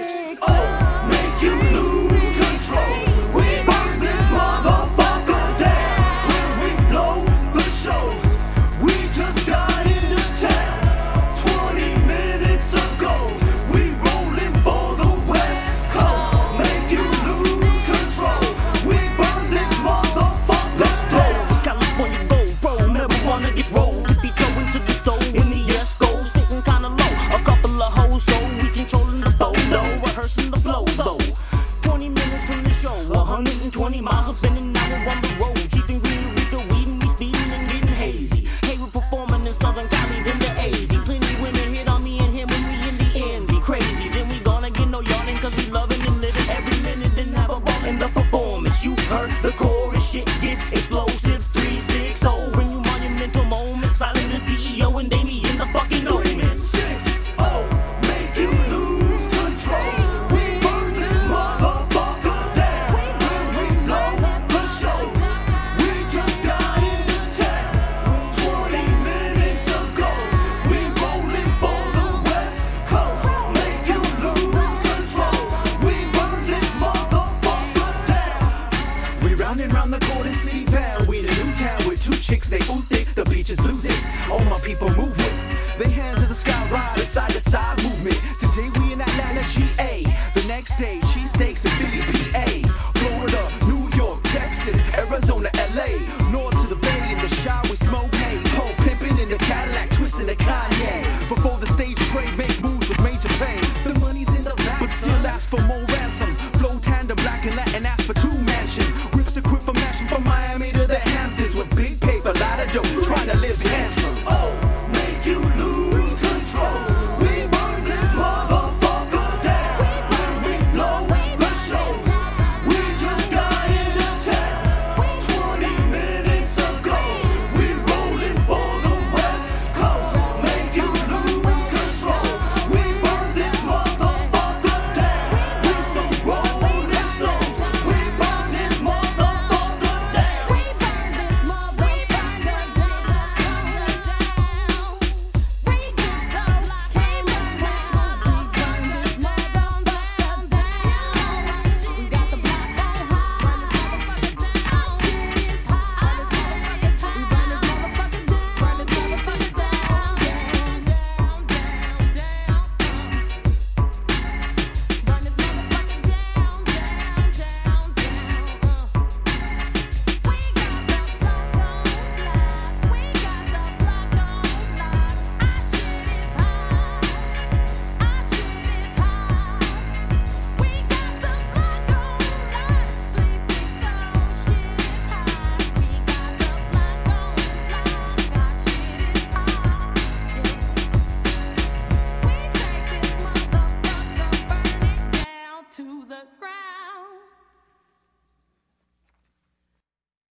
Oh, make you lose control. We burn this motherfucker down when we blow the show. We just got into town 20 minutes ago. We rolling for the West Coast. Make you lose control. We burn this motherfucker down. Let's go. down. It's California gold, bro. Marijuana gets rolled. 120 miles up in an hour the road. Cheaping green with the weed and we speeding and getting hazy. Hey, we're performing in Southern then the AZ. Plenty women hit on me and him when we in the crazy. Then we gonna get no yawning cause we loving and living every minute. Then have a ball in the performance. You heard the the golden city pound. We the new town with two chicks, they ooh thick, the beach is losing. All my people moving. They hands in the sky, ride a side to side movement. Today we in Atlanta, GA. The next day, she steaks in Philly, PA. Florida, New York, Texas, Arizona, LA. North to the Bay, in the shower, we smoke hay. Pole pimping in the Cadillac, twisting the Kanye. Before the stage, pray, make moves with major pain. The money's in the back, but still ask for more.